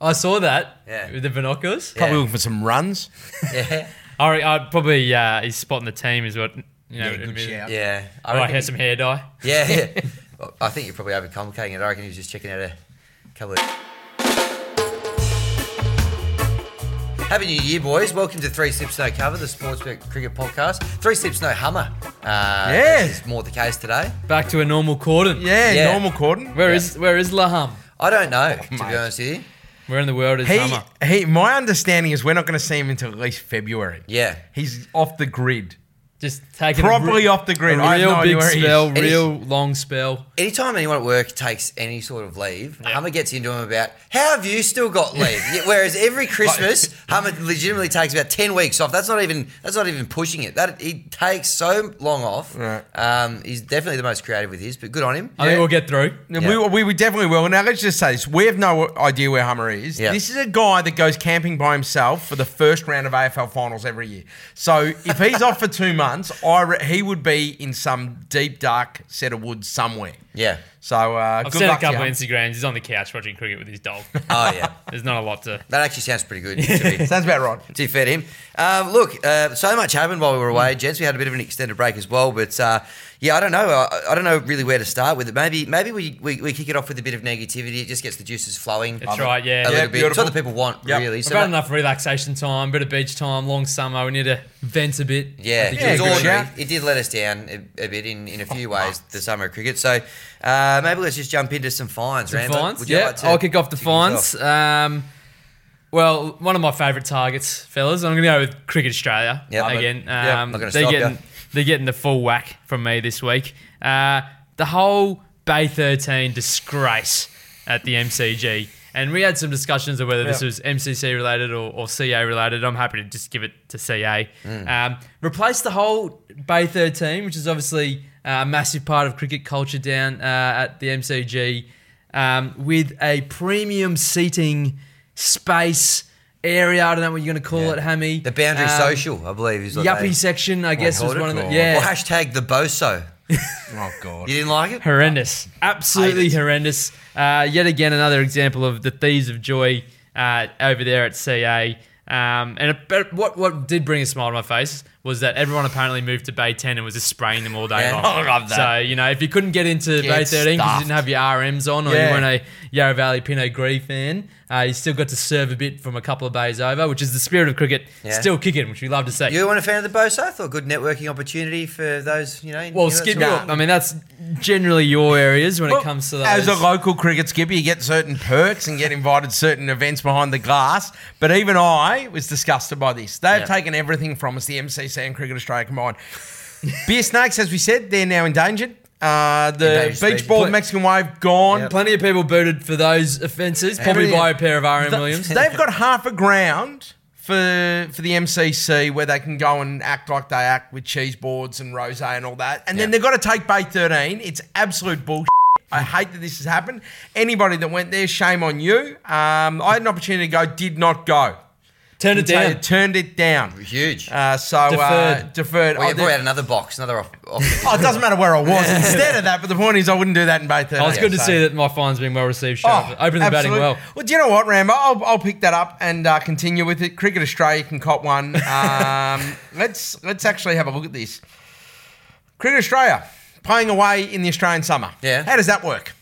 I saw that Yeah. with the binoculars. Yeah. Probably looking for some runs. Yeah, I, I'd probably uh, he's spotting the team is what you know. Yeah, good admitted. shout. yeah. I might reckon- have some hair dye. Yeah, yeah. Well, I think you're probably overcomplicating it. I reckon he was just checking out a couple of. Happy New Year, boys. Welcome to Three Slips No Cover, the Sportsbet Cricket Podcast. Three Slips No Hummer. Uh, Yeah. Is more the case today. Back to a normal cordon. Yeah, Yeah. normal cordon. Where is where is Laham? I don't know, to be honest with you. Where in the world is He, Hummer? he, my understanding is we're not going to see him until at least February. Yeah. He's off the grid. Just taking Properly a, re- off the grid. A I have real big where is. spell, And he's- real long spell. Anytime anyone at work takes any sort of leave, Yeah. Hummer gets into him about, how have you still got leave? Yeah, Whereas every Christmas, Hummer legitimately takes about 10 weeks off. That's not even that's not even pushing it. That He takes so long off. Right. Um, he's definitely the most creative with his, but good on him. I think we'll get through. And Yeah. We, we definitely will. Now, let's just say this. We have no idea where Hummer is. Yeah. This is a guy that goes camping by himself for the first round of AFL finals every year. So if he's off for two months, I re- he would be in some deep, dark set of woods somewhere. Yeah. So uh, I've good seen a luck to couple you, of Instagrams. He's on the couch watching cricket with his dog. Oh, yeah. There's not a lot to. That actually sounds pretty good. To be, Sounds about right. to be fair to him. Um, look, uh, so much happened while we were away, gents. We had a bit of an extended break as well, but uh, yeah, I don't know. I, I don't know really where to start with it. Maybe maybe we, we, we kick it off with a bit of negativity. It just gets the juices flowing. That's a- right, yeah. A Yeah, little bit. It's beautiful. what the people want, Yep. really. I've So had that- enough relaxation time, bit of beach time, long summer. We need to vent a bit. Yeah, think it Yeah, was good ordinary. shout. It did let us down a, a bit in, in a few ways, the summer of cricket. So uh, maybe let's just jump into some fines, Some fines. Would you Yeah, like to I'll kick off the fines. Um, well, one of my favourite targets, fellas. I'm going to go with Cricket Australia Yep. Again. Yep, Um, not they're getting they're getting the full whack from me this week. Uh, the whole Bay 13 disgrace at the MCG. And we had some discussions of whether this was MCC related or, or CA related. I'm happy to just give it to CA. Mm. Um, replace the whole Bay 13, which is obviously a massive part of cricket culture down uh, at the MCG, um, with a premium seating space area. I don't know what you're going to call Yeah. it, Hammy. The boundary Um, social, I believe, is what Yuppie they, section, I guess, was one of the. God. Yeah. Or hashtag the boso. Oh, God. You didn't like it? horrendous, absolutely it. horrendous. Uh, yet again, another example of the thieves of joy uh, over there at CA. Um, and it, but what what did bring a smile to my face was that everyone apparently moved to Bay 10 and was just spraying them all day Yeah. long. I love that. So you know, if you couldn't get into Get Bay 13 because you didn't have your RMs on, or Yeah. you weren't a Yarra Valley Pinot Gris fan, uh, you still got to serve a bit from a couple of bays over, which is the spirit of cricket. Yeah. Still kicking, which we love to see. You weren't a fan of the boso? I thought good networking opportunity for those, you know. well, you know, that skip. sort of- I mean, that's generally your areas when Well, it comes to those. As a local cricket skipper, you get certain perks and get invited to certain events behind the glass. But even I was disgusted by this. They've Yeah. taken everything from us, the MCC and Cricket Australia combined. Beer snakes, as we said, they're now endangered. Uh, the Endangered beach species. ball, Pl- Mexican wave, gone. Yep. Plenty of people booted for those offences. Probably by a pair of RM Th- Williams. They've got half a ground for for the MCC where they can go and act like they act with cheese boards and rose and all that. And then they've got to take Bay 13. It's absolute bullshit. I hate that this has happened. Anybody that went there, shame on you. Um, I had an opportunity to go, did not go. Turn it Tell you, down. turned it down. Huge. Uh, so uh, Deferred. deferred. well, Oh, you probably had another box, another off. off oh, it doesn't matter where I was instead of that, but the point is I wouldn't do that in Bay 13. Oh, it's good to so- see that my fine's been well received. Sharp. Open the batting well. Well, do you know what, Rambo? I'll, I'll pick that up and uh, continue with it. Cricket Australia can cop one. Um, let's let's actually have a look at this. Cricket Australia playing away in the Australian summer. Yeah. How does that work?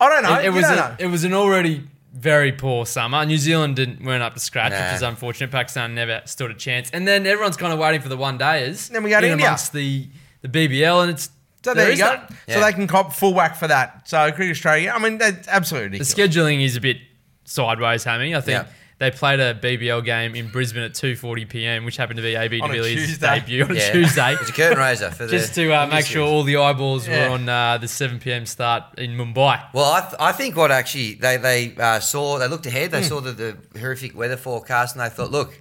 I don't know. It, it You was don't a, know. it was an already very poor summer. New Zealand didn't weren't up to scratch, Nah. which is unfortunate. Pakistan never stood a chance. And then everyone's kind of waiting for the one dayers. Then we go to in India. amongst the the BBL, and it's so there, you go. that. So Yeah. they can cop full whack for that. So Cricket Australia. I mean, that's absolutely The scheduling is a bit sideways, Hammy. I think Yeah. They played a BBL game in Brisbane at 2:40 p.m., which happened to be AB de a Villiers' Tuesday. debut on Yeah. a Tuesday. It's a curtain raiser for the. just to uh, make sure all the eyeballs Yeah. were on uh, the 7 p.m. start in Mumbai. Well, I, th- I think what actually they they uh, saw, they looked ahead, they saw the, the horrific weather forecast, and they thought, look,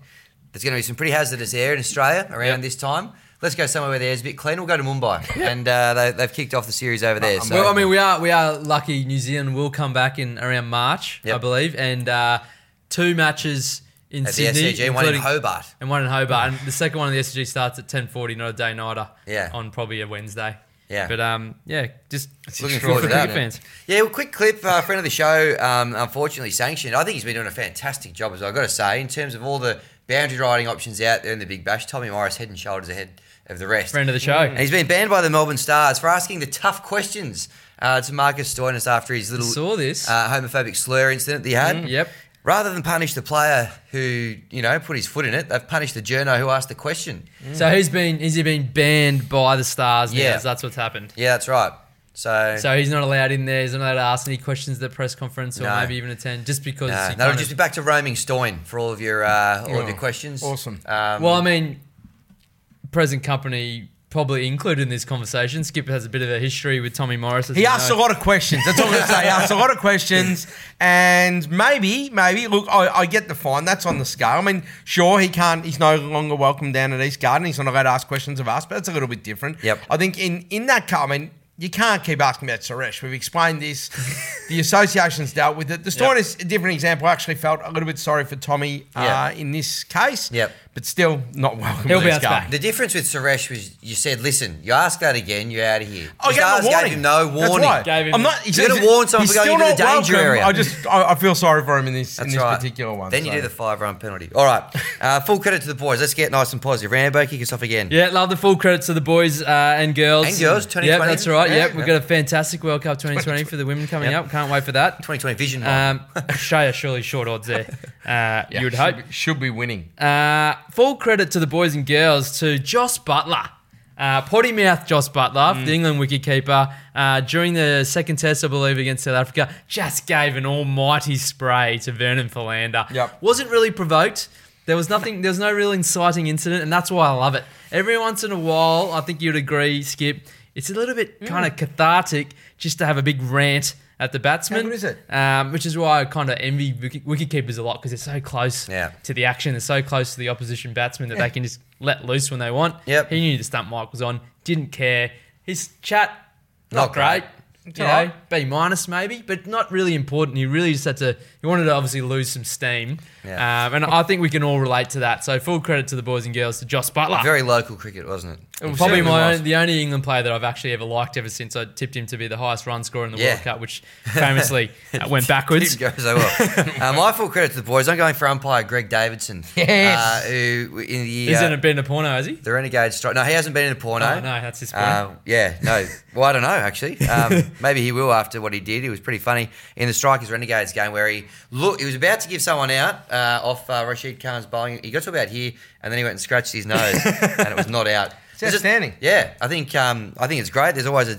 there's going to be some pretty hazardous air in Australia around Yep. this time. Let's go somewhere where the air's a bit clean. We'll go to Mumbai, and uh, they, they've kicked off the series over there. So, Well, I mean, we are we are lucky. New Zealand will come back in around March, I believe, and uh, two matches in at the Sydney, SCG, one in Hobart. and one in Hobart. And the second one in the SCG starts at ten forty, not a day nighter. Yeah. on probably a Wednesday. Yeah. But um, yeah, just Looking for forward to that. fans. Yeah, well, quick clip, uh, friend of the show, um, unfortunately sanctioned. I think he's been doing a fantastic job, as I've got to say, in terms of all the boundary riding options out there in the Big Bash. Tommy Morris head and shoulders ahead of the rest. Friend of the show. And he's been banned by the Melbourne Stars for asking the tough questions uh, to Marcus Stoinis after his little Saw this. uh, homophobic slur incident that he had. Mm, yep. Rather than punish the player who, you know, put his foot in it, they've punished the journo who asked the question. So he's been has he been banned by the Stars now? Yeah. So that's what's happened. Yeah, that's right. So, So he's not allowed in there. He's not allowed to ask any questions at the press conference or No. maybe even attend just because. nah, he that'll kinda- just be back to roaming Stoin for all of your uh, all of Oh, your questions. awesome. Um, well, I mean, present company probably included in this conversation. Skipper has a bit of a history with Tommy Morris. as He you asks know. a lot of questions. That's all I'm going to say. He asks a lot of questions, and maybe, maybe, look, I, I get the fine. That's on the scale. I mean, sure, he can't. He's no longer welcome down at East Garden. He's not allowed to ask questions of us, but that's a little bit different. Yep. I think in in that car, I mean. You can't keep asking about Suresh. We've explained this. the association's dealt with it. The Storm is a different example. I actually felt a little bit sorry for Tommy uh, Yeah. in this case. Yep. But still not welcome. He'll to East bounce Garden. back. The difference with Suresh was you said, listen, you ask that again, you're out of here. I The gave him a Stars warning. him no That's warning. why. Gave him- I'm not. He's, You gotta warn someone he's for going still into the not danger welcome. area. I just, I, I feel sorry for him in this in That's this right. particular one. Then you so. do the five run penalty. All right. Uh, full credit to the boys. Let's get nice and positive. Rambo, kick us off again. Yeah, love the full credits to the boys uh, and girls. And girls, 2020. Yep, that's right. Yeah, Yep, we've got a fantastic World Cup 2020 for the women coming Yep. up. Can't wait for that. 2020 vision. Um, Shea, surely short odds there. Uh, Yeah, you would should hope. be, should be winning. Uh, full credit to the boys and girls to Jos Buttler. Uh, potty mouth Jos Buttler, Mm. the England wicketkeeper, uh, during the second test, I believe, against South Africa, just gave an almighty spray to Vernon Philander. Yep. Wasn't really provoked. There was nothing. There was no real inciting incident, and that's why I love it. Every once in a while, I think you'd agree, Skip. It's a little bit Mm. kind of cathartic just to have a big rant at the batsman. How good is it? Um, which is why I kind of envy wicket, wicket keepers a lot because they're so close Yeah. to the action. They're so close to the opposition batsman that they can just let loose when they want. Yep. He knew the stump mic was on, didn't care. His chat, Not not, great. It's You know, right. B minus maybe, but not really important. He really just had to. He wanted to obviously lose some steam, Yeah. um, and I think we can all relate to that. So full credit to the boys and girls to Jos Buttler. Very local cricket, wasn't it? It was Probably my own, the only England player that I've actually ever liked ever since I tipped him to be the highest run scorer in the Yeah. World Cup, which famously uh, went backwards. Didn't go so well. uh, my full credit to the boys. I'm going for umpire Greg Davidson. Yes. Uh, who in the Isn't uh, it been a porno, has he? the Renegade strike? No, he hasn't been in a porno. Oh, no, that's his point. Uh, yeah, no. Well, I don't know actually. Um, maybe he will after what he did. He was pretty funny in the Strikers Renegades game where he look. He was about to give someone out uh, off uh, Rashid Khan's bowling. He got to about here and then he went and scratched his nose and it was not out. It's outstanding. yeah, I think um, I think it's great. There's always a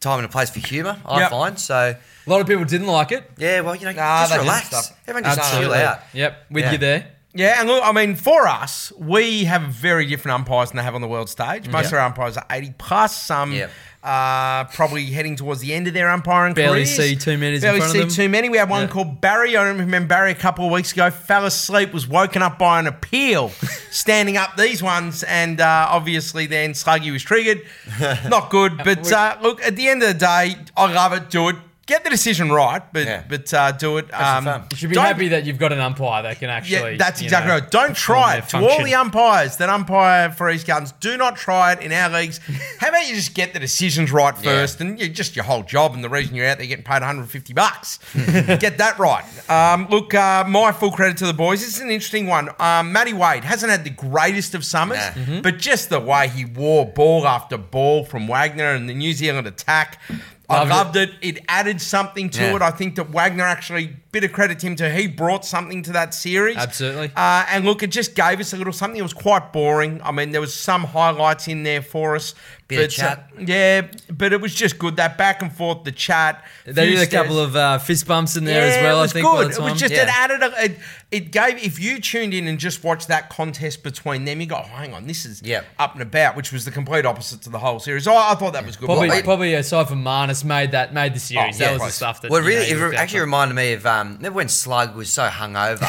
time and a place for humour. I Yep. find so. A lot of people didn't like it. Yeah, well, you know, Nah, just didn't relax. stop. Everyone just chill Absolutely. out. Yep, with Yeah. you there. Yeah, and look, I mean, for us, we have very different umpires than they have on the world stage. Most Yeah. of our umpires are 80 plus. Some Yep. Uh, probably heading towards the end of their umpiring Barely careers. see two metres in Barely front see of them. too many. We had one Yeah. called Barry. I remember Barry a couple of weeks ago fell asleep, was woken up by an appeal, standing up these ones, and uh, obviously then Sluggy was triggered. Not good, but uh, look, at the end of the day, I love it. Do it. Get the decision right, but Yeah. but uh, do it. some fun. You should be happy that you've got an umpire that can actually. yeah, that's exactly know, right. Don't try it. their To all the umpires that umpire for East Gardens, do not try it in our leagues. How about you just get the decisions right Yeah. first, and you just your whole job, and the reason you're out there getting paid 150 bucks, get that right. Um, look, uh, my full credit to the boys. It's an interesting one. Um, Matty Wade hasn't had the greatest of summers, Nah. Mm-hmm. but just the way he wore ball after ball from Wagner and the New Zealand attack. I Loved it. it. added something to Yeah. it. I think that Wagner actually, bit of credit to him to he brought something to that series. Absolutely. Uh, and look, it just gave us a little something. It was quite boring. I mean, there was some highlights in there for us. Bit of but, chat. uh, yeah, but it was just good. That back and forth, the chat. They few did a couple of uh, fist bumps in there yeah, as well. It was I think. good. It was just Yeah. it added a, it, it gave if you tuned in and just watched that contest between them, you go, oh, hang on, this is Yeah. up and about, which was the complete opposite to the whole series. So I, I thought that was good. Probably, Well, probably aside from Marnus, made that made the series. Oh, that yeah, was the stuff that. Well, you know, really, it looked re- out actually reminded me of um, remember when Slug was so hungover,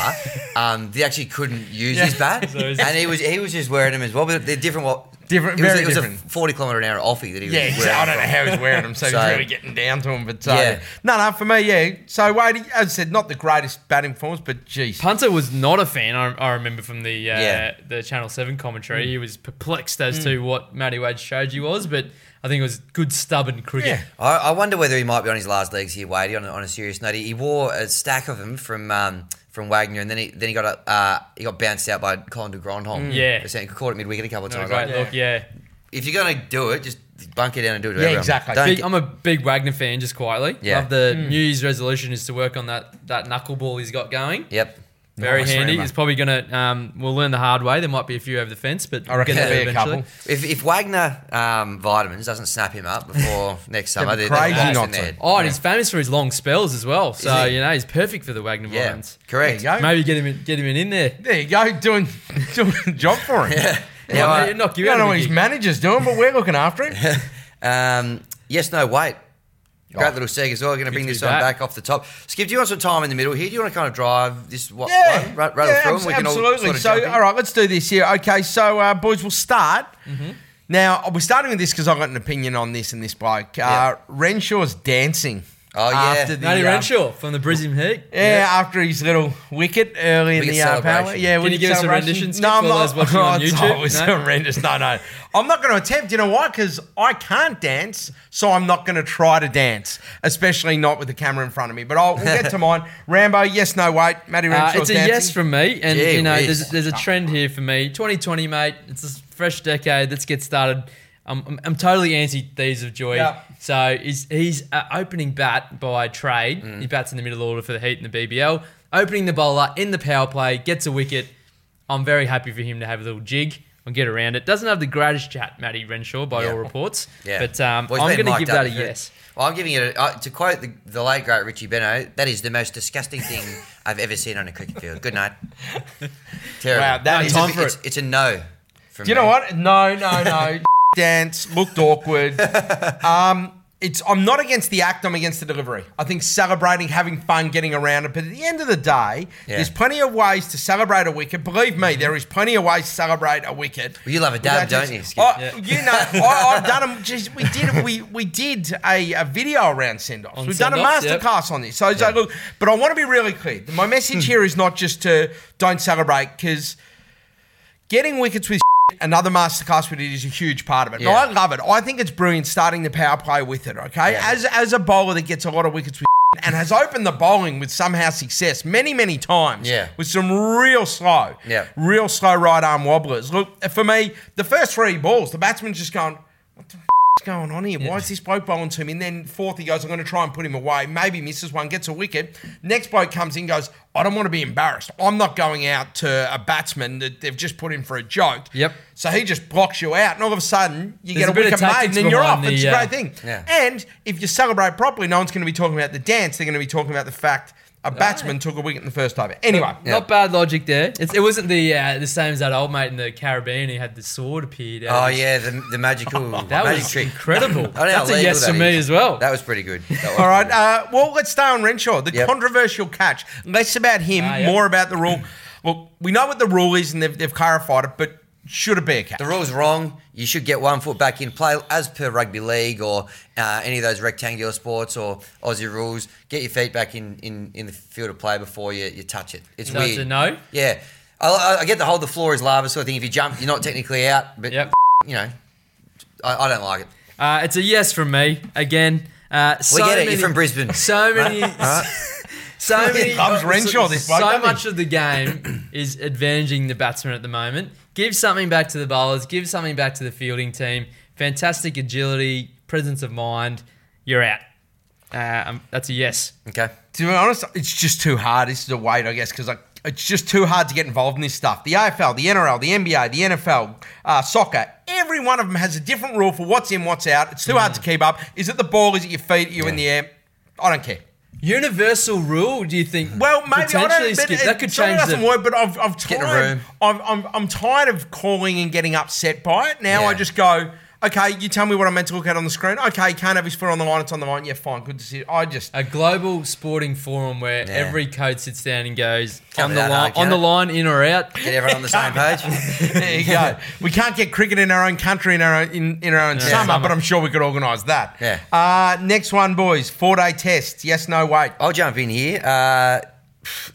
um, he actually couldn't use Yeah. his bat, So and he was he was just wearing them as well. But they're different. What Different, It was, very it was different. a 40 kilometre an hour offie that he was Yeah, wearing. exactly. I don't know from. how he's wearing them, so, So- he's really getting down to them. But uh, Yeah. no, no, for me, yeah. So Wade, as I said, not the greatest batting forms, but geez, Punter was not a fan. I, I remember from the uh, Yeah. the Channel Seven commentary, Mm. he was perplexed as to what Matty Wade showed you was, but I think it was good stubborn cricket. Yeah. I, I wonder whether he might be on his last legs here, Wadey. On, a- on a serious note, he, he wore a stack of them from um, from Wagner, and then he then he got a, uh, he got bounced out by Colin de Grandhomme. Yeah. he caught it mid wicket a couple of Not a times. great Like, look, yeah. If you're gonna do it, just bunk it down and do it. to Yeah, everyone. exactly. Don't Big, get- I'm a big Wagner fan, just quietly. Yeah. Love the Hmm. New Year's resolution is to work on that that knuckleball he's got going. yep. Very Nice, handy. Rambo. It's probably gonna. Um, we'll learn the hard way. There might be a few over the fence, but I reckon there'll there be a couple. If, if Wagner um, vitamins doesn't snap him up before next summer, they're, they're crazy not to. Oh, and he's famous for his long spells as well. So you know he's perfect for the Wagner Yeah, vitamins. correct. There you go. Maybe get him in, get him in, in there. There you go, doing doing a job for him. Yeah. Yeah, Now, well, uh, knock you You out don't know what the his manager's doing, but we're looking after him. Um, yes, no, wait. Great little seg as well. Going to bring to be this one back. back off the top. Skip, do you want some time in the middle here? Do you want to kind of drive this one, Yeah, one run yeah, through abs- them? We can all absolutely. sort of so, in? all right, let's do this here. Okay, so uh, boys, we'll start. Mm-hmm. Now, we're starting with this because I've got an opinion on this and this bloke. Uh. Renshaw's dancing. Oh, yeah. after the, Matty uh, Renshaw from the Brisbane Heat. Yeah, after his little wicket early in Wicket the uh, power. celebration. Yeah, Can wicket you give us a celebration. rendition, Skip, No, I'm for not. those watching on Oh, it's YouTube? always No? horrendous. No, no. I'm not going to attempt. You know why? Because I can't dance, so I'm not going to try to dance, especially not with the camera in front of me. But I'll we'll get to mine. Rambo, yes, no, wait. Matty Uh, Renshaw's it's a dancing. yes from me, and Gee you know, whiz. there's, there's a trend here for me. 2020, mate. It's a fresh decade. Let's get started. I'm, I'm, I'm totally anti Thieves of Joy. Yeah. So he's he's uh, opening bat by trade. Mm. He bats in the middle order for the Heat and the BBL. Opening the bowler in the power play, gets a wicket. I'm very happy for him to have a little jig and get around it. Doesn't have the greatest chat, Matty Renshaw, by Yeah. all reports. Yeah. But um, Well, I'm going to give that a yes. Well, I'm giving it, a, uh, to quote the, the late, great Richie Benaud, that is the most disgusting thing I've ever seen on a cricket field. Good night. Terrible. Wow, that it's is- a, for it's, it. it's a no. From Do you know what? No, no, no. Dance looked awkward. Um, it's. I'm not against the act. I'm against the delivery. I think celebrating, having fun, getting around it. But at the end of the day, Yeah. there's plenty of ways to celebrate a wicket. Believe me, there is plenty of ways to celebrate a wicket. Well, you love a dab, don't you, Skip? Oh, You know, I, I've done them. Just, we did. We we did a, a video around send offs. We've done a send-offs, yep. on this. So, so look, but I want to be really clear. My message here is not just to don't celebrate because getting wickets with another masterclass with it is a huge part of it. Yeah. I love it. I think it's brilliant starting the power play with it. Okay, Yeah. as as a bowler that gets a lot of wickets with and has opened the bowling with somehow success many many times. Yeah. with some real slow, Yeah. real slow right arm wobblers. Look for me, the first three balls, the batsman's just going. What the going on here? Why is this bloke bowling to him? And then fourth, he goes, I'm going to try and put him away. Maybe misses one, gets a wicket. Next bloke comes in, goes, I don't want to be embarrassed. I'm not going out to a batsman that they've just put in for a joke. Yep. So he just blocks you out, and all of a sudden you There's get a a, wicket made, and then you're off. behind It's the, a uh, great thing. Yeah. And if you celebrate properly, no one's going to be talking about the dance. They're going to be talking about the fact a batsman took a wicket in the first over. Anyway, Not bad logic there. It's, it wasn't the uh, the same as that old mate in the Caribbean. He had the sword appeared. out Oh, of his- yeah, the, the magical that magic was trick. incredible. I don't know how That's a legal yes that for me is. as well. That was pretty good. That was All right. pretty Uh, well, let's stay on Renshaw. The Yep. controversial catch. Less about him, Ah, yep. more about the rule. Well, we know what the rule is, and they've, they've clarified it. But should a catch? The rule's wrong. You should get one foot back in play as per rugby league or uh, any of those rectangular sports or Aussie rules. Get your feet back in, in, in the field of play before you, you touch it. It's So weird. it's a no? Yeah. I, I- get the whole the floor is lava sort of thing. If you jump, you're not technically out, but Yep. you know, I, I don't like it. Uh, it's a yes from me again. Uh, so We get it. Many, You're from Brisbane. So many. So many. loves Renshaw, this bloke, so much of the game is advantaging the batsman at the moment. Give something back to the bowlers. Give something back to the fielding team. Fantastic agility, presence of mind. You're out. Uh, um, that's a yes. Okay. To be honest, it's just too hard. This is a wait, I guess, because like, it's just too hard to get involved in this stuff. The AFL, the NRL, the NBA, the NFL, uh, soccer, every one of them has a different rule for what's in, what's out. It's too hard to keep up. Is it the ball? Is it your feet? Are you in the air? I don't care. Universal rule? Do you think? Well, maybe I don't. But skip? it, That could change doesn't the. work. But I've, I've Get in a tired. I'm, I'm, I'm tired of calling and getting upset by it. Now Yeah. I just go. Okay, you tell me what I'm meant to look at on the screen. Okay, can't have his foot on the line. It's on the line. Yeah, fine. Good to see. I just A global sporting forum where Yeah. every coach sits down and goes Can't on be the that line, hard, can on the it? line, in or out. Get everyone on the same page. there you go. We can't get cricket in our own country in our own in, in our own summer, summer. but I'm sure we could organise that. Yeah. Uh, next one, boys. Four day test. Yes, no, wait. I'll jump in here. Uh,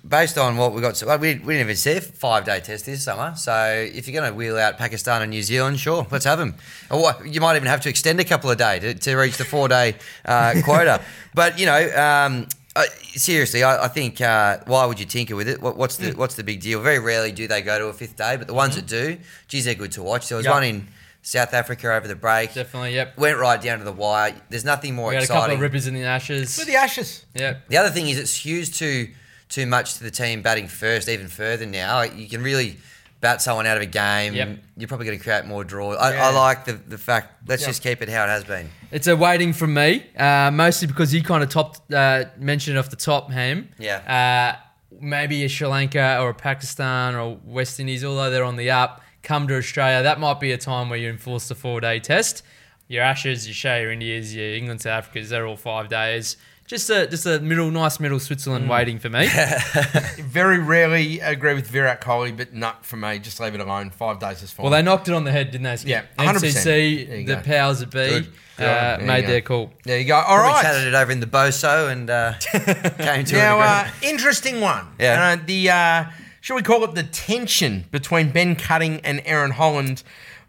based on what we got, so we, we didn't even see a five day test this summer. So if you're going to wheel out Pakistan and New Zealand, sure, let's have them. Or what, you might even have to extend a couple of days to, to reach the four day uh, quota. But you know. Um, uh, seriously, I, I think uh, why would you tinker with it? What, what's the what's the big deal? Very rarely do they go to a fifth day, but the ones that do, geez, they're good to watch. There was Yep. one in South Africa over the break. Definitely, yep. Went right down to the wire. There's nothing more We had a couple of rippers in the Ashes. For the Ashes. Yep. The other thing is it skews too too much to the team batting first, even further now. Like, you can really bat someone out of a game. Yep. You're probably going to create more draws. I, Yeah. I like the, the fact. Let's Yep. just keep it how it has been. It's a waiting from me, uh, mostly because you kind of topped, uh, mentioned off the top, Ham. Yeah. Uh, maybe a Sri Lanka or a Pakistan or West Indies, although they're on the up, come to Australia. That might be a time where you enforce the four day test. Your Ashes, your Shea, your Indias, your England, South Africas, they're all five days. Just a just a middle, nice middle Switzerland waiting for me. Very rarely agree with Virat Kohli, but nut for me. Just leave it alone. Five days is fine. well, they knocked it on the head, didn't they? Yeah, 100%. There MCC, the go. powers that be, Good. Good. uh, made their call. there you go. All Probably right. chatted it over in the Boso and uh, came to Now, an uh, interesting one. Yeah. Uh, the uh, shall we call it the tension between Ben Cutting and Erin Holland?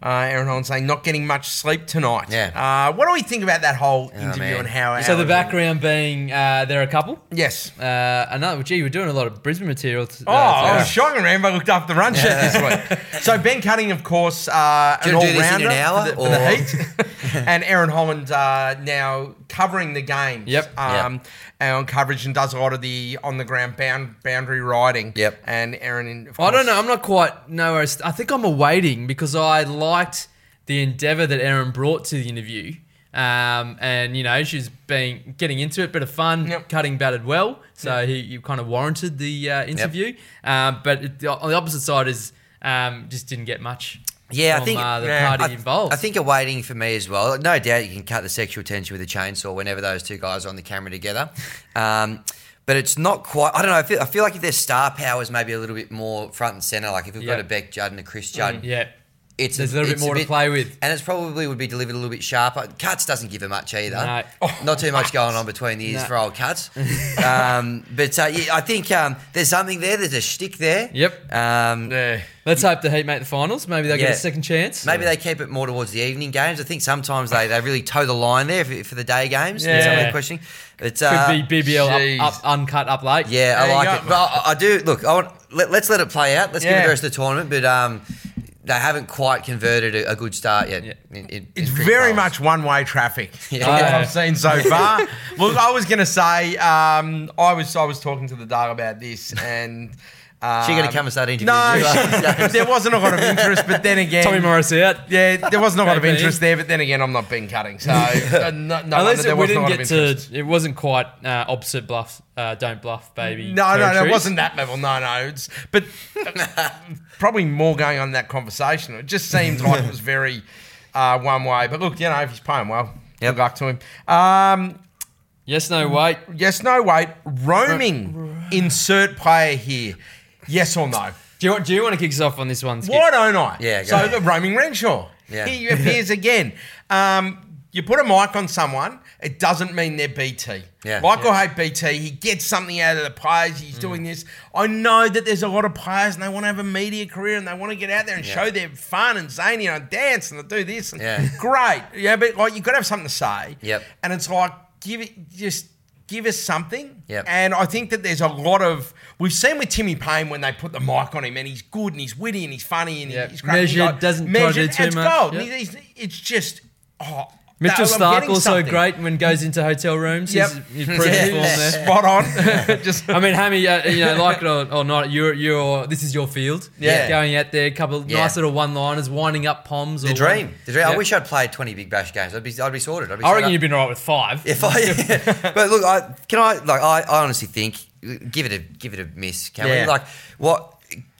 Uh, Erin Holland saying not getting much sleep tonight. Yeah. Uh, what do we think about that whole interview man. and how? So how the it- background being uh, they're a couple. Yes. Uh, another, gee, we're doing a lot of Brisbane material. T- uh, Oh, I today. was shocking, Rambo looked after the run shirt this week. So Ben Cutting, of course, uh, an you wanna do this in all-rounder an for the, for the Heat, and Erin Holland uh, now covering the games. Yep. Um, and on coverage and does a lot of the on the ground bound, boundary riding. Yep. And Erin, in, I don't know. I'm not quite nowhere. I I think I'm awaiting because I liked the endeavor that Erin brought to the interview. Um, and you know she's been getting into it, a bit of fun, Yep. cutting batted well, so he you kind of warranted the uh, interview. Um, but it, on the opposite side is um, just didn't get much. Yeah, I think- uh, the yeah, party I, involved. I think a waiting for me as well. No doubt you can cut the sexual tension with a chainsaw whenever those two guys are on the camera together. Um, but it's not quite. I don't know. I feel, I feel like if their star power is maybe a little bit more front and center, like if we've got a Bec Judd and a Chris Judd, yeah, it's There's a little bit it's more to play with. and it's probably would be delivered a little bit sharper. Cuts doesn't give her much either. No. Not too much going on between the ears No. for old cuts. um, but uh, yeah, I think um, there's something there. There's a shtick there. Yep. Um, Yeah. let's hope the Heat make the finals. Maybe they'll get a second chance. Maybe they keep it more towards the evening games. I think sometimes they, they really toe the line there for, for the day games. Yeah. Some of the questioning. But, could uh, be BBL up, up, uncut, up late. Yeah, There I like go. it. But I, I do look. I want, let, let's let it play out. Let's give it Yeah. the rest of the tournament. But um, they haven't quite converted a, a good start yet. Yeah. in- in- It's in very polls. much one-way traffic. Yeah. from what I've seen so far. Look, I was going to say, um, I was I was talking to the dog about this, and um, She gonna come and start interviewing No, you there wasn't a lot of interest, but then again, Tommy Morris out. Yeah, there wasn't a lot of interest there, but then again, I'm not being cutting, so uh, no, no Unless wonder there it, we wasn't didn't get to, it wasn't quite uh, opposite bluff, uh, don't bluff, baby. No, no, no, it wasn't that level. No, no, it's, but uh, probably more going on in that conversation. It just seemed like it was very uh, one way. But look, you know, if he's playing well, Yep. good luck to him. Um, Yes, no, wait. yes, no, wait. Roaming, insert player here. Yes or no? Do you, want, do you want to kick us off on this one? Skip? Why don't I? Yeah, go So ahead. the roaming Renshaw. Yeah. He appears again. Um, you put a mic on someone, it doesn't mean they're BT. Yeah. Like or hate BT, he gets something out of the players. He's doing this. I know that there's a lot of players and they want to have a media career and they want to get out there and Yeah. show their fun and zany and dance and do this. And Yeah. Great. Yeah, but like you've got to have something to say. Yep. And it's like, give it, just give us something. Yep. And I think that there's a lot of we've seen with Timmy Paine when they put the mic on him and he's good and he's witty and he's funny and Yep. he's great. Measured, He's like- doesn't try to do too it's much. gold. Yep. It's just oh Mitchell I'm Stark also something. great when goes into hotel rooms. Yep. He's, he's pretty Yeah. there. Spot on. just I mean, Hammy, uh, you know, like it or, or not, you're, you're, this is your field. Yeah. Going out there, a couple of Yeah. nice little one-liners, winding up poms. Or The dream. The dream. I wish I'd played 20 Big Bash games. I'd be, I'd be sorted. I'd be I reckon up. you've been all right with five. If I, but look, I can I like I, I honestly think give it a give it a miss, can Yeah. we? Like what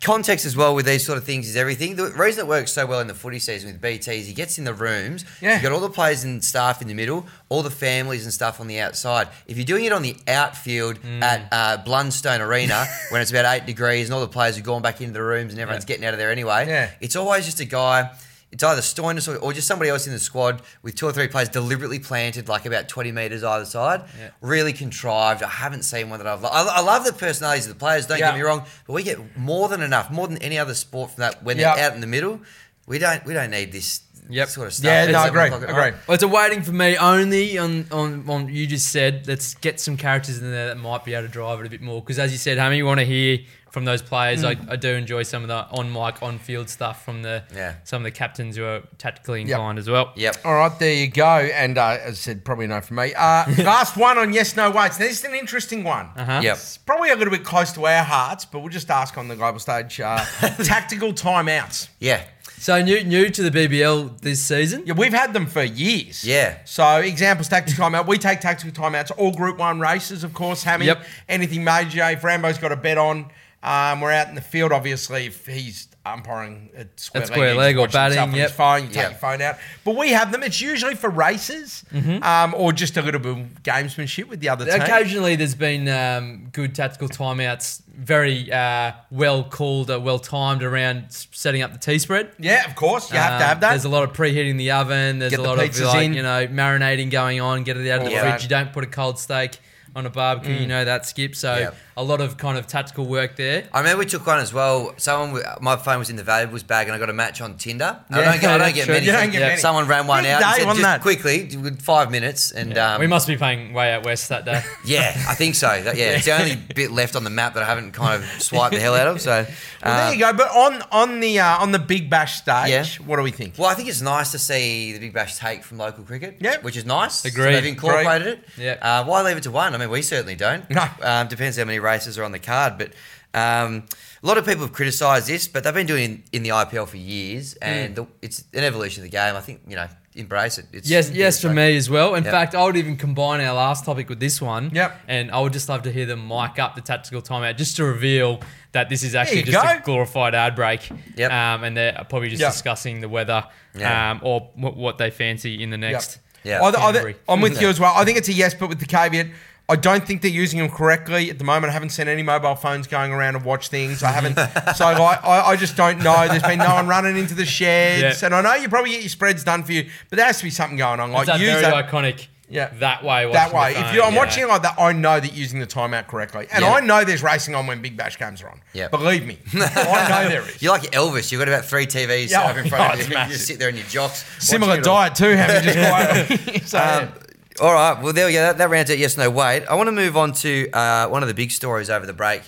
context as well with these sort of things is everything. The reason it works so well in the footy season with BT is he gets in the rooms. Yeah. You got all the players and staff in the middle, all the families and stuff on the outside. If you're doing it on the outfield Mm. at uh, Blundstone Arena when it's about eight degrees and all the players have gone back into the rooms and everyone's Yeah. getting out of there anyway, Yeah. it's always just a guy. It's either Stoinis or, or just somebody else in the squad with two or three players deliberately planted like about 20 metres either side. Yeah. Really contrived. I haven't seen one that I've loved. I, I love the personalities of the players, don't Yeah. get me wrong, but we get more than enough, more than any other sport from that when Yeah. they're out in the middle. We don't we don't need this Yep. sort of stuff. Yeah, no, agree, agree. Well, it's a waiting for me only on, on, on you just said. Let's get some characters in there that might be able to drive it a bit more. Because as you said, Hammy, you want to hear from those players. I, I do enjoy some of the on mic, on field stuff from the Yeah. some of the captains who are tactically Yep. inclined as well. Yep. All right, there you go. And uh, as I said, probably no for me. Uh, last one on yes, no weights. This is an interesting one. Uh-huh. Yep. It's probably a little bit close to our hearts, but we'll just ask on the global stage. Uh, tactical timeouts. Yeah. So new new to the BBL this season. Yeah, we've had them for years. Yeah. So examples, tactical timeout. We take tactical timeouts. All Group One races, of course. Hammy. Yep. Anything major. If Rambo's got a bet on, um, we're out in the field. Obviously, if he's umpiring at square At leg, square he's leg or watching himself batting, on his yep. phone. You take Yep. your phone out. But we have them. It's usually for races, Mm-hmm. um, or just a little bit of gamesmanship with the other team. Occasionally, there's been um, good tactical timeouts, very uh, well called, uh, well timed around setting up the tea spread. Yeah, of course. You have to Um, have that. There's a lot of preheating the oven. There's Get a the lot of like, in. you know marinating going on. Get it out of the All fridge. that. You don't put a cold steak on a barbecue. You know that skip. So Yep. a lot of kind of tactical work there. I remember we took one as well. Someone, my phone was in the valuables bag, and I got a match on Tinder. I don't get, I don't get many. Don't get Yeah. many. Someone ran one Big out day, and said, just quickly, five minutes, and um, we must be playing way out west that day. Yeah, I think so. That- yeah, it's the only bit left on the map that I haven't kind of swiped the hell out of. So, well, uh, there you go. But on on the uh, on the Big Bash stage, Yeah. what do we think? Well, I think it's nice to see the Big Bash take from local cricket, Yep. which is nice. So they've incorporated it. Yep. Uh, why leave it to one? I mean, we certainly don't. No. Um, depends how many races are on the card, but um, a lot of people have criticised this, but they've been doing it in, in the IPL for years, and the, it's an evolution of the game. I think you know, embrace it. It's, Yes, yes, for me as well. In Yep. fact, I would even combine our last topic with this one. Yep. And I would just love to hear them mic up the tactical timeout just to reveal that this is actually you just a glorified ad break. Yep. Um, and they're probably just Yep. discussing the weather Yeah. um, or what, what they fancy in the next. Yeah. I, I, Canberra. I'm with you as well. I think it's a yes, but with the caveat. I don't think they're using them correctly at the moment. I haven't seen any mobile phones going around to watch things. I haven't, so I, I, I just don't know. There's been no one running into the sheds, Yeah. and I know you probably get your spreads done for you, but there has to be something going on. It's Like that use very that, iconic. Yeah. That way. that way. the If you, I'm yeah. watching it like that, I know that using the timeout correctly, and Yeah. I know there's racing on when Big Bash games are on. Yeah. Believe me, I know there is. You're like Elvis. You've got about three TVs Yeah, over in front oh, of it's you. You just sit there in your jocks. Similar it all. diet too, having just so, Um, all right. Well, there we go. That, that rounds out yes, no, wait. I want to move on to uh, one of the big stories over the break.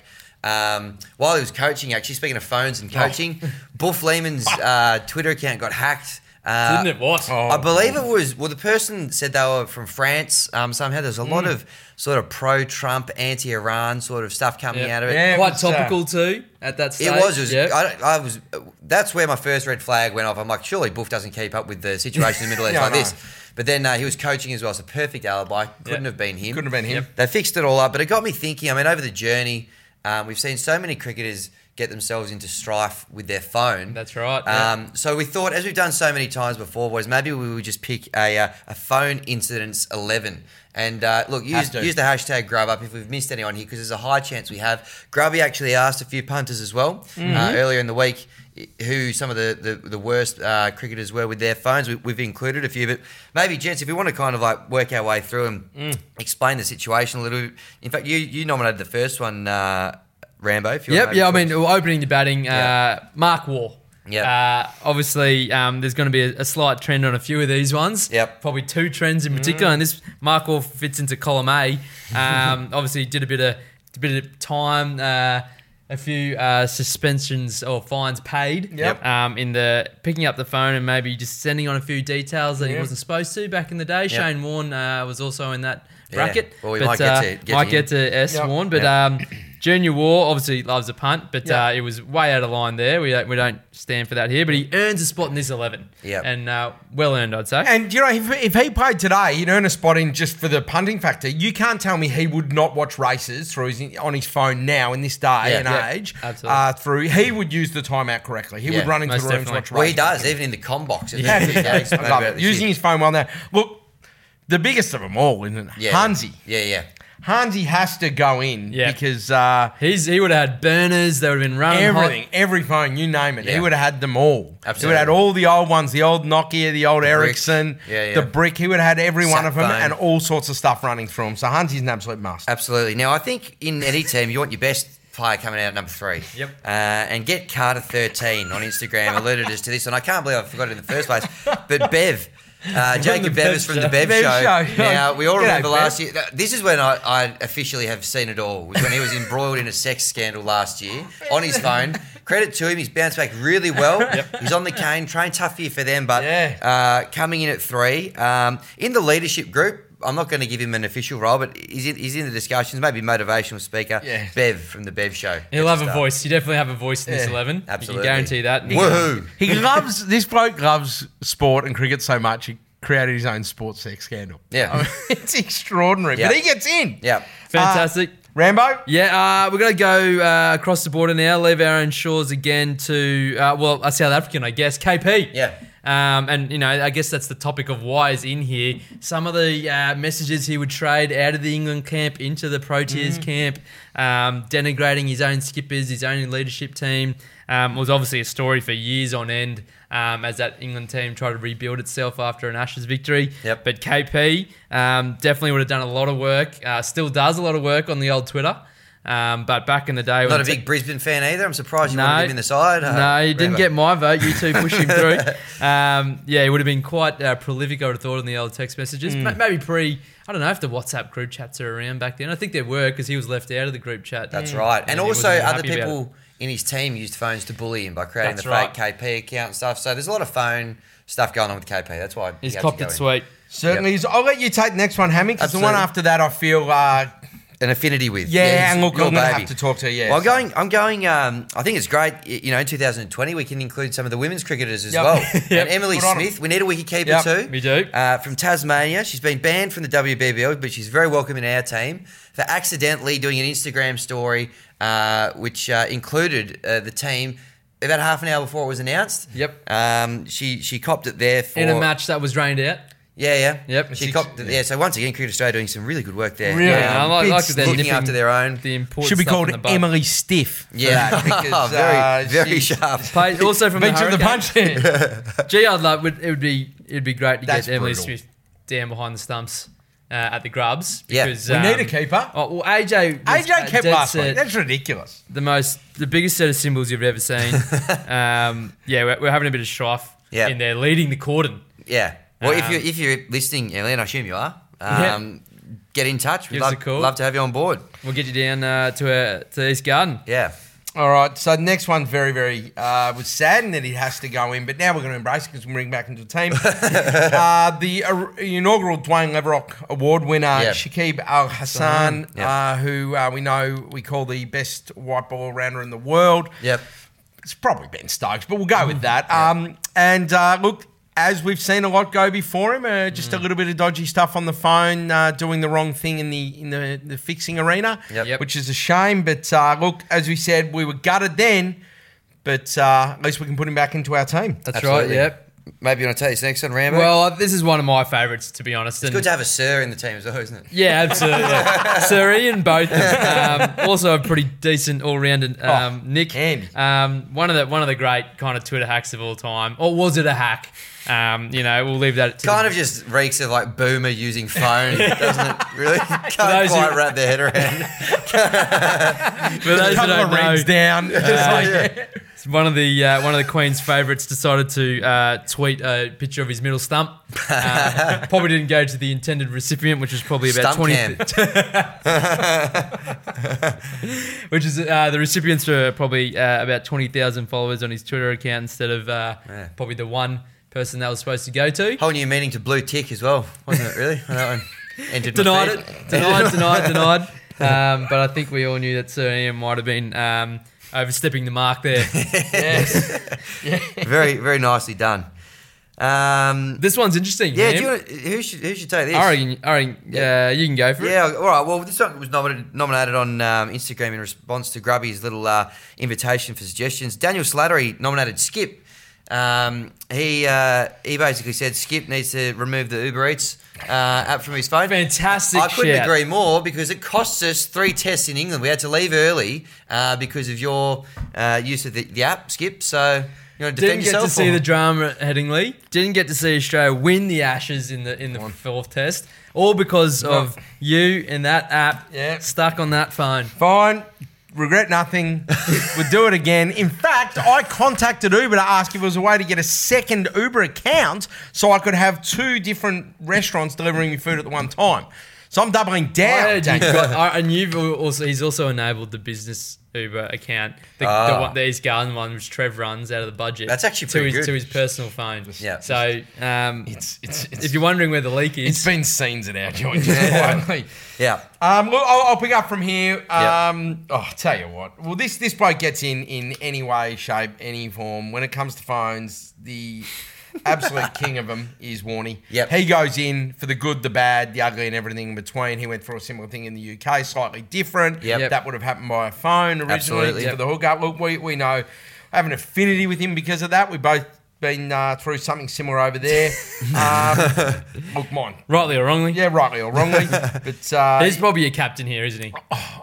Um, while he was coaching, actually, speaking of phones and coaching, Boof Lehmann's uh, Twitter account got hacked. Uh, Didn't it? What? Oh. I believe it was, well, the person said they were from France. Um, somehow there's a lot of sort of pro Trump, anti Iran sort of stuff coming Yeah. out of it. Yeah, Quite was, uh, topical too at that stage. It was. It was Yeah. I, don't- I was. That's where my first red flag went off. I'm like, surely Boof doesn't keep up with the situation in the Middle East Yeah, I like know. this. But then uh, he was coaching as well. It's a perfect alibi. Couldn't Yeah. have been him. Couldn't have been him. They fixed it all up, but it got me thinking. I mean, over the journey, um, we've seen so many cricketers get themselves into strife with their phone. That's right, yeah. Um, so we thought, as we've done so many times before, boys, maybe we would just pick a, uh, a phone incidents 11. And uh, look, use, use the hashtag grub up if we've missed anyone here because there's a high chance we have. Grubby actually asked a few punters as well Mm-hmm. uh, earlier in the week who some of the, the, the worst uh, cricketers were with their phones. We, we've included a few, but maybe, gents, if we want to kind of like work our way through and Mm. explain the situation a little bit. In fact, you, you nominated the first one, uh, Rambo. If you Yep, yeah. I talk- mean, opening the batting, Yeah. uh, Mark Waugh. Yeah. Uh, obviously, um, there's going to be a, a slight trend on a few of these ones. Yep. Probably two trends in particular, and this Mark Waugh fits into column A. Um, obviously, did a bit of a bit of time, uh, a few uh, suspensions or fines paid. Yep. Um, in the picking up the phone and maybe just sending on a few details that he wasn't supposed to back in the day. Shane Warne uh, was also in that Yeah. bracket. Well, we but, might get uh, to- get to might him. get to S Yep. Warne, but Yep. um, Junior Waugh obviously loves a punt, but Yeah. uh, it was way out of line there. We don't, we don't stand for that here, but he earns a spot in this 11. Yeah. And uh, well earned, I'd say. And you know, if, if he played today, he'd earn a spot in just for the punting factor. You can't tell me he would not watch races through his, on his phone now in this day Yeah. and Yeah, age. absolutely. Uh, through he would use the timeout correctly. He Yeah, would run into most the room to definitely. watch Well, he does, even in the com box. I Yeah, days. I love it. Using shit. his phone while now. Look, the biggest of them all, isn't it? yeah. Hansie. Yeah, yeah. Hansie has to go in Yeah. because uh, He's He would have had burners, they would have been running everything, hot. every phone, you name it, he Yeah. would have had them all. He Absolutely. would have had all the old ones, the old Nokia, the old. Ericsson, Yeah, yeah. the brick. He would have had every one of them and all sorts of stuff running through him. So Hansie's an absolute must. Absolutely. Now, I think in any team, you want your best player coming out at number three. Yep. Uh, and get Carter13 on Instagram alerted us to this, and I can't believe I forgot it in the first place. But Bev. Uh, Jacob the Bev Bev is from the Bev, Bev show. show. Now, we all G'day, remember Bev. last year. This is when I, I officially have seen it all, was when he was embroiled in a sex scandal last year on his phone. Credit to him, he's bounced back really well. He's on the cane, trained tough year for them, but Yeah. uh, coming in at three. Um, in the leadership group, I'm not going to give him an official role, but he's in, he's in the discussions, maybe motivational speaker. Yeah. Bev from the Bev show. He'll have a voice. You definitely have a voice in this 11. absolutely. I can guarantee that. Woohoo! He loves this bloke loves sport and cricket so much he created his own sports sex scandal. Yeah. I mean, it's extraordinary. Yeah. But he gets in. Yeah. Fantastic. Rambo. Yeah, uh, we're going to go uh, across the border now, leave our own shores again to, uh, well, a South African, I guess, KP. Yeah. Um, and, you know, I guess that's the topic of why he's in here. Some of the uh, messages he would trade out of the England camp into the Proteas camp, um, denigrating his own skippers, his own leadership team, um, was obviously a story for years on end um, as that England team tried to rebuild itself after an Ashes victory. Yep. But KP um, definitely would have done a lot of work, uh, still does a lot of work on the old Twitter. Um, but back in the day, was Not a te- big Brisbane fan either. I'm surprised you no, wanted him in the side. Uh, no, you didn't get my vote. You two pushed him through. Um, yeah, he would have been quite uh, prolific, I would have thought, in the old text messages. Hmm. Ma- Maybe pre, I don't know if the WhatsApp group chats are around back then. I think there were because he was left out of the group chat. That's right. And he also, other happy about it. people in his team used phones to bully him by creating That's the right. fake KP account and stuff. So there's a lot of phone stuff going on with KP. That's why He's he had copped to go it in. sweet. Certainly. I'll let you take the next one, Hammy, because the one after that I feel, uh, An affinity with. yeah, he's and look, I'm going to have to talk to. Yeah, Well, I'm going. I'm going. Um, I think it's great. You know, in 2020, we can include some of the women's cricketers as Yep. well. Yep. And Emily 'em. Smith. We need a wicketkeeper Yep. too. We do. Uh, from Tasmania, she's been banned from the WBBL, but she's very welcome in our team for accidentally doing an Instagram story, uh, which uh, included uh, the team about half an hour before it was announced. Yep. Um, she she copped it there for In a match that was drained out. Yeah, yeah. Yep. She Six- copped it there. So once again, Cricket Australia doing some really good work there. Really? Yeah, I like, bits like that they're looking nipping after their own. The important Should be called the. Emily Stiff. Yeah, that, because, very uh, very she's- sharp. Play- also from the Bench of the Hurricanes. punch. Gee, I'd love it. Would be it'd be great to That's get Emily brutal. Smith down behind the stumps uh, at the Grubs. Yeah. because, we need a um, keeper. Oh, well, AJ. AJ uh, kept dead last set week. That's ridiculous. the most, the biggest set of symbols you've ever seen. um, yeah, we're, we're having a bit of strife Yeah. in there, leading the cordon. Yeah. Well, if Um, you're if you're listening, Ellie, and I assume you are, um, get in touch. We'd love, call. love to have you on board. We'll get you down uh, to uh, to East Garden. Yeah. All right, so the next one, very, very uh, was saddened that he has to go in, but now we're going to embrace it because we bring him back into the team. uh, the uh, inaugural Dwayne Leverock Award winner, Yeah. Shakib Al Hasan, Yeah. uh, who uh, we know we call the best white ball rounder in the world. Yep. It's probably Ben Stokes, but we'll go with that. Um, and uh, look, as we've seen a lot go before him, uh, just a little bit of dodgy stuff on the phone, uh, doing the wrong thing in the in the, the fixing arena, Yep. Yep. which is a shame. But uh, look, as we said, we were gutted then, but uh, at least we can put him back into our team. That's Absolutely. right. Yep. Maybe you want to tell us next one, Rambo? Well, uh, this is one of my favourites, to be honest. it's good to have a Sir in the team as well, isn't it? Yeah, absolutely. Yeah. Sir Ian both. Um, also a pretty decent all-rounded um, Oh, Nick. Um, one of the one of the great kind of Twitter hacks of all time. Or was it a hack? Um, you know, we'll leave that to Kind the, of just reeks of like boomer using phone, doesn't it? Really? Can't those quite who- wrap their head around. For those A who couple don't know, rings down. Just like- one of the uh, one of the Queen's favourites decided to uh, tweet a picture of his middle stump. Uh, probably didn't go to the intended recipient, which was probably about Stump twenty. which is uh, the recipients were probably uh, about twenty thousand followers on his Twitter account instead of uh, Yeah. probably the one person that was supposed to go to. Whole new meaning to blue tick as well, wasn't it? Really? That one Denied it. Denied. Denied. Denied. um, but I think we all knew that Sir Ian might have been um, overstepping the mark there. yes. very, very nicely done. Um, this one's interesting. yeah, man. do you want, who should who should take this? I reckon, I reckon Yeah. uh, you can go for it. Yeah, all right. Well, this one was nominated, nominated on um, Instagram in response to Grubby's little uh, invitation for suggestions. Daniel Slattery nominated Skip. Um, he uh, he basically said Skip needs to remove the Uber Eats uh, app from his phone. Fantastic I couldn't shout. agree more because it costs us three tests in England. We had to leave early uh, because of your uh, use of the, the app, Skip. So you want to defend Didn't get yourself? to see or- the drama at Headingley. Didn't get to see Australia win the Ashes in the in the fourth test, all because of you and that app Yeah. stuck on that phone. Fine. Regret nothing. Would do it again. In fact, I contacted Uber to ask if there was a way to get a second Uber account so I could have two different restaurants delivering me food at the one time. So I'm doubling down. heard you've Daniel. got, and you've also he's also enabled the business Uber account, the, the Ah. one, the East Garden one, which Trev runs out of the budget. That's actually to pretty his good. to his personal phone. Yeah. So um, It's, it's, it's, if you're wondering where the leak is, it's been scenes at our joint just. Yeah. Um, look, I'll, I'll pick up from here. Yep. Um, Oh, tell you what. Well, this this bloke gets in in any way, shape, any form. When it comes to phones, the absolute king of them is Warney. Yep. He goes in for the good, the bad, the ugly, and everything in between. He went through a similar thing in the UK, slightly different. Yep. Yep. That would have happened by a phone originally Absolutely. for the hookup. Look, we, we know I have an affinity with him because of that. We've both been uh, through something similar over there. um, look, mine. rightly or wrongly, Yeah, rightly or wrongly, but uh, he's probably a captain here, isn't he?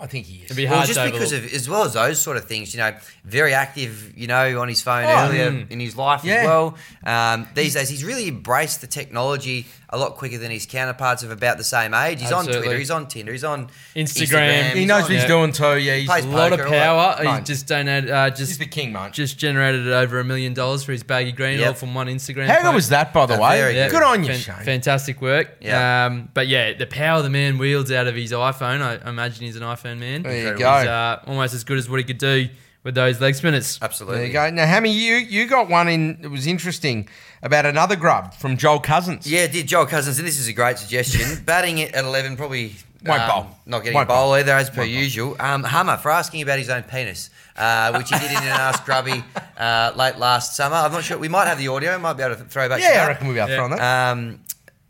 I think he is. It'd be Well, just to because overlook. of as well as those sort of things, you know, very active, you know, on his phone Oh, earlier mm. in his life Yeah. as well. Um, these days, he's really embraced the technology a lot quicker than his counterparts of about the same age. He's on Twitter, he's on Tinder, he's on Instagram. He he's knows on- what he's yeah. doing too. Yeah, he's, Plays a lot of poker, all that. power. He just donated, uh, he's just the king, mate. just generated over a million dollars for his baggy green, Yep. all from one Instagram. How good post. was that, by the Uh, way? very Yeah. Good on you, Fan- Shane. Fantastic work. Yeah. Um, but yeah, the power the man wields out of his iPhone. I imagine he's an iPhone man. There you Is, go. uh, almost as good as what he could do with those leg spinners. Absolutely. There you go. Now, Hammy, you you got one in. It was interesting about another grub from Joel Cousins. Yeah, did Joel Cousins, and this is a great suggestion. Batting it at 11, probably Won't um, bowl. not getting Won't a bowl bowl. either, as per usual. Um, Hummer for asking about his own penis, uh, which he did in an Ask Grubby uh, late last summer. I'm not sure. We might have the audio. Might be able to throw back to Yeah, I that. reckon we'll be able to Yeah. throw on that. Um,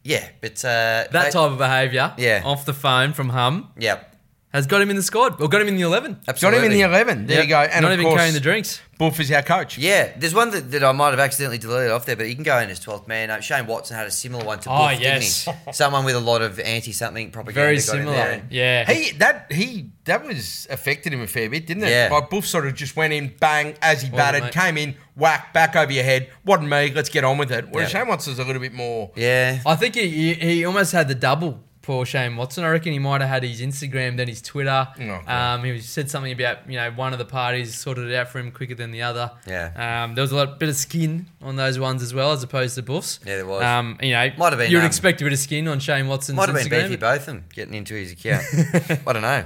yeah, but uh, That they- type of behaviour, Yeah. off the phone from Hum, Yeah, has got him in the squad or got him in the eleven. Absolutely. got him in the eleven. There Yep. you go. And not of even course, carrying the drinks. Boof is our coach. Yeah, there's one that, that I might have accidentally deleted off there, but he can go in as 12th man. Uh, Shane Watson had a similar one to Oh, Boof, yes. didn't he? Someone with a lot of anti-something propaganda. Very got in there similar. and- Yeah. He that he that was affected him a fair bit, didn't it? Yeah. Like Boof sort of just went in, bang, as he Wasn't batted, mate. came in, whack, back over your head. Wasn't me. Let's get on with it. Whereas Yeah. Shane Watson's a little bit more. Yeah, I think he, he he almost had the double for Shane Watson. I reckon he might have had his Instagram, then his Twitter. Oh, um, he was- said something about you know one of the parties sorted it out for him quicker than the other. Yeah. Um, there was a lot bit of skin on those ones as well, as opposed to Boof's. Yeah, there was. Um, you know, Might have been, You would um, expect a bit of skin on Shane Watson's might have been beefy both of them getting into his account. I don't know.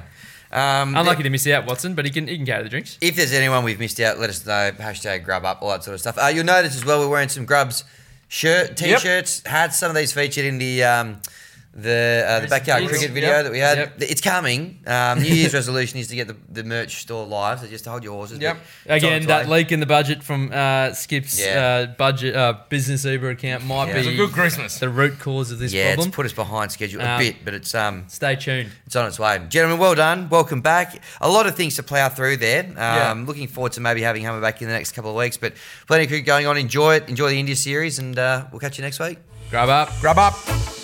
Um, Unlucky to miss out, Watson, but he can he can carry the drinks. If there's anyone we've missed out, let us know. Hashtag grub up, all that sort of stuff. Uh, you'll notice as well, we're wearing some grubs shirt, t-shirts. Had some of these featured in the um, the uh, the backyard Yes. cricket video Yep. that we had. Yep. It's coming. Um, New Year's resolution is to get the, the merch store live. So just to hold your horses. Yep. but it's Again, that way. leak in the budget from uh, Skip's Yeah. uh, budget uh, business Uber account might Yeah. be It's a good Christmas. the root cause of this Yeah, problem. it's put us behind schedule a Um, bit, but it's um Stay tuned. it's on its way. Gentlemen, well done. Welcome back. A lot of things to plough through there. Um, Yeah. Looking forward to maybe having Hummer back in the next couple of weeks. But plenty of cricket going on. Enjoy it. Enjoy the India series, and uh, we'll catch you next week. Grub up. Grub up.